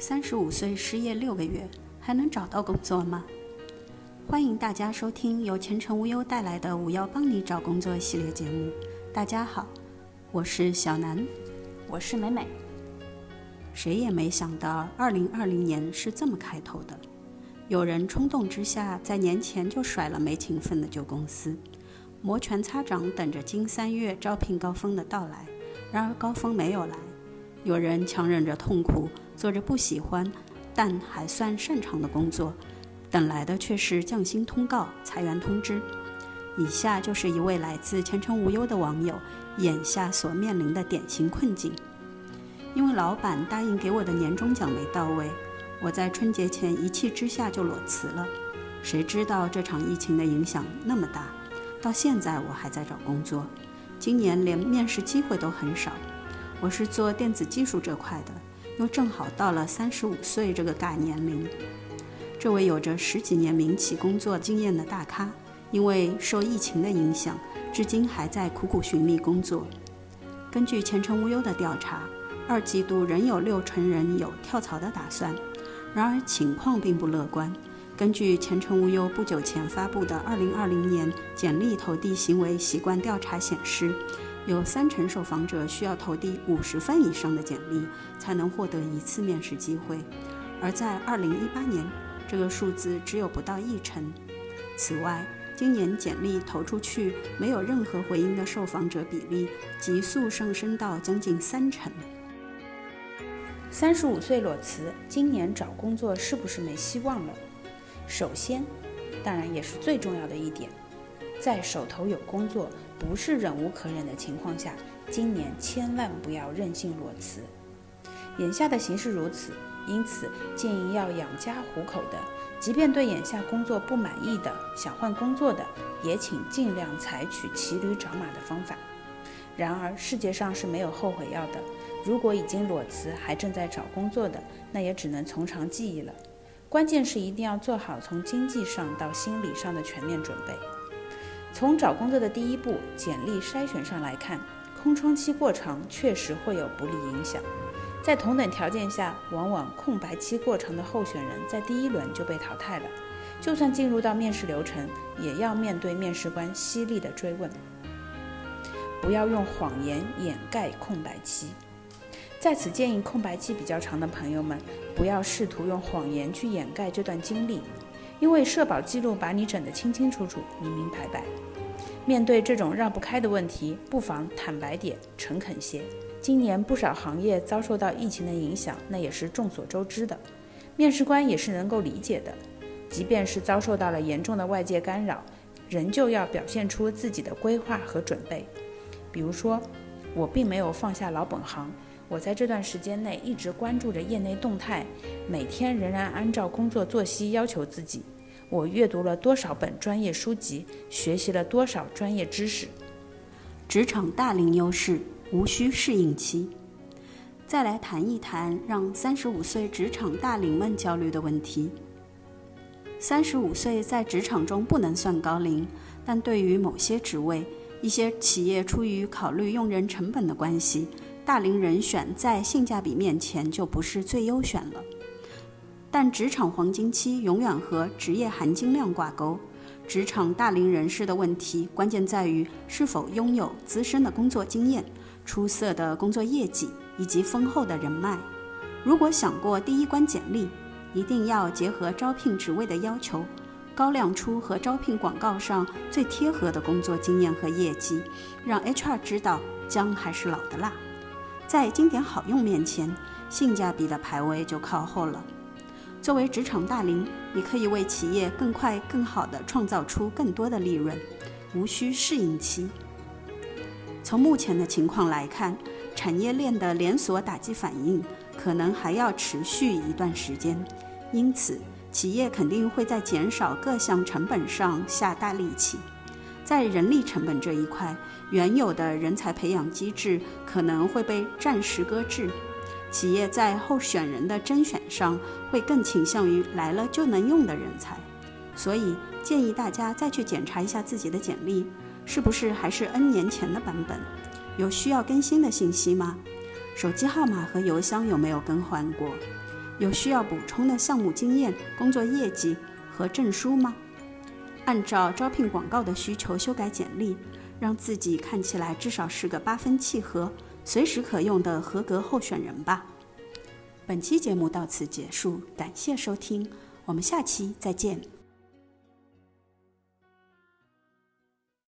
三十五岁失业六个月，还能找到工作吗？欢迎大家收听由前程无忧带来的“五幺帮你找工作”系列节目。大家好，我是小南，我是美美。谁也没想到，二零二零年是这么开头的。有人冲动之下，在年前就甩了没情分的旧公司，摩拳擦掌等着金三月招聘高峰的到来。然而高峰没有来，有人强忍着痛苦。做着不喜欢，但还算擅长的工作，等来的却是降薪通告、裁员通知。以下就是一位来自前程无忧的网友眼下所面临的典型困境。因为老板答应给我的年终奖没到位，我在春节前一气之下就裸辞了。谁知道这场疫情的影响那么大，到现在我还在找工作，今年连面试机会都很少。我是做电子技术这块的。又正好到了三十五岁这个大年龄，这位有着十几年民企工作经验的大咖，因为受疫情的影响，至今还在苦苦寻觅工作。根据前程无忧的调查，二季度仍有六成人有跳槽的打算。然而情况并不乐观。根据前程无忧不久前发布的《二零二零年简历投递行为习惯调查》显示。有三成受访者需要投递五十份以上的简历才能获得一次面试机会，而在二零一八年，这个数字只有不到一成。此外，今年简历投出去没有任何回音的受访者比例急速上升到将近三成。三十五岁裸辞，今年找工作是不是没希望了？首先，当然也是最重要的一点。在手头有工作，不是忍无可忍的情况下，今年千万不要任性裸辞。眼下的形势如此，因此建议要养家糊口的，即便对眼下工作不满意的，想换工作的，也请尽量采取骑驴找马的方法。然而世界上是没有后悔药的，如果已经裸辞还正在找工作的，那也只能从长计议了。关键是一定要做好从经济上到心理上的全面准备。从找工作的第一步简历筛选上来看，空窗期过长确实会有不利影响。在同等条件下，往往空白期过长的候选人在第一轮就被淘汰了。就算进入到面试流程，也要面对面试官犀利的追问。不要用谎言掩盖空白期。在此建议空白期比较长的朋友们，不要试图用谎言去掩盖这段经历。因为社保记录把你整得清清楚楚、明明白白。面对这种绕不开的问题，不妨坦白点、诚恳些。今年不少行业遭受到疫情的影响，那也是众所周知的。面试官也是能够理解的。即便是遭受到了严重的外界干扰，仍旧要表现出自己的规划和准备。比如说，我并没有放下老本行。我在这段时间内一直关注着业内动态，每天仍然按照工作作息要求自己。我阅读了多少本专业书籍，学习了多少专业知识。职场大龄优势无需适应期。再来谈一谈让三十五岁职场大龄们焦虑的问题。三十五岁在职场中不能算高龄，但对于某些职位，一些企业出于考虑用人成本的关系。大龄人选在性价比面前就不是最优选了，但职场黄金期永远和职业含金量挂钩。职场大龄人士的问题关键在于是否拥有资深的工作经验、出色的工作业绩以及丰厚的人脉。如果想过第一关简历，一定要结合招聘职位的要求，高亮出和招聘广告上最贴合的工作经验和业绩，让 HR 知道姜还是老的辣。在经典好用面前，性价比的排位就靠后了。作为职场大龄，你可以为企业更快、更好地创造出更多的利润，无需适应期。从目前的情况来看，产业链的连锁打击反应可能还要持续一段时间，因此企业肯定会在减少各项成本上下大力气。在人力成本这一块，原有的人才培养机制可能会被暂时搁置，企业在候选人的甄选上会更倾向于来了就能用的人才，所以建议大家再去检查一下自己的简历，是不是还是 N 年前的版本，有需要更新的信息吗？手机号码和邮箱有没有更换过？有需要补充的项目经验、工作业绩和证书吗？按照招聘广告的需求修改简历，让自己看起来至少是个八分契合、随时可用的合格候选人吧。本期节目到此结束，感谢收听，我们下期再见。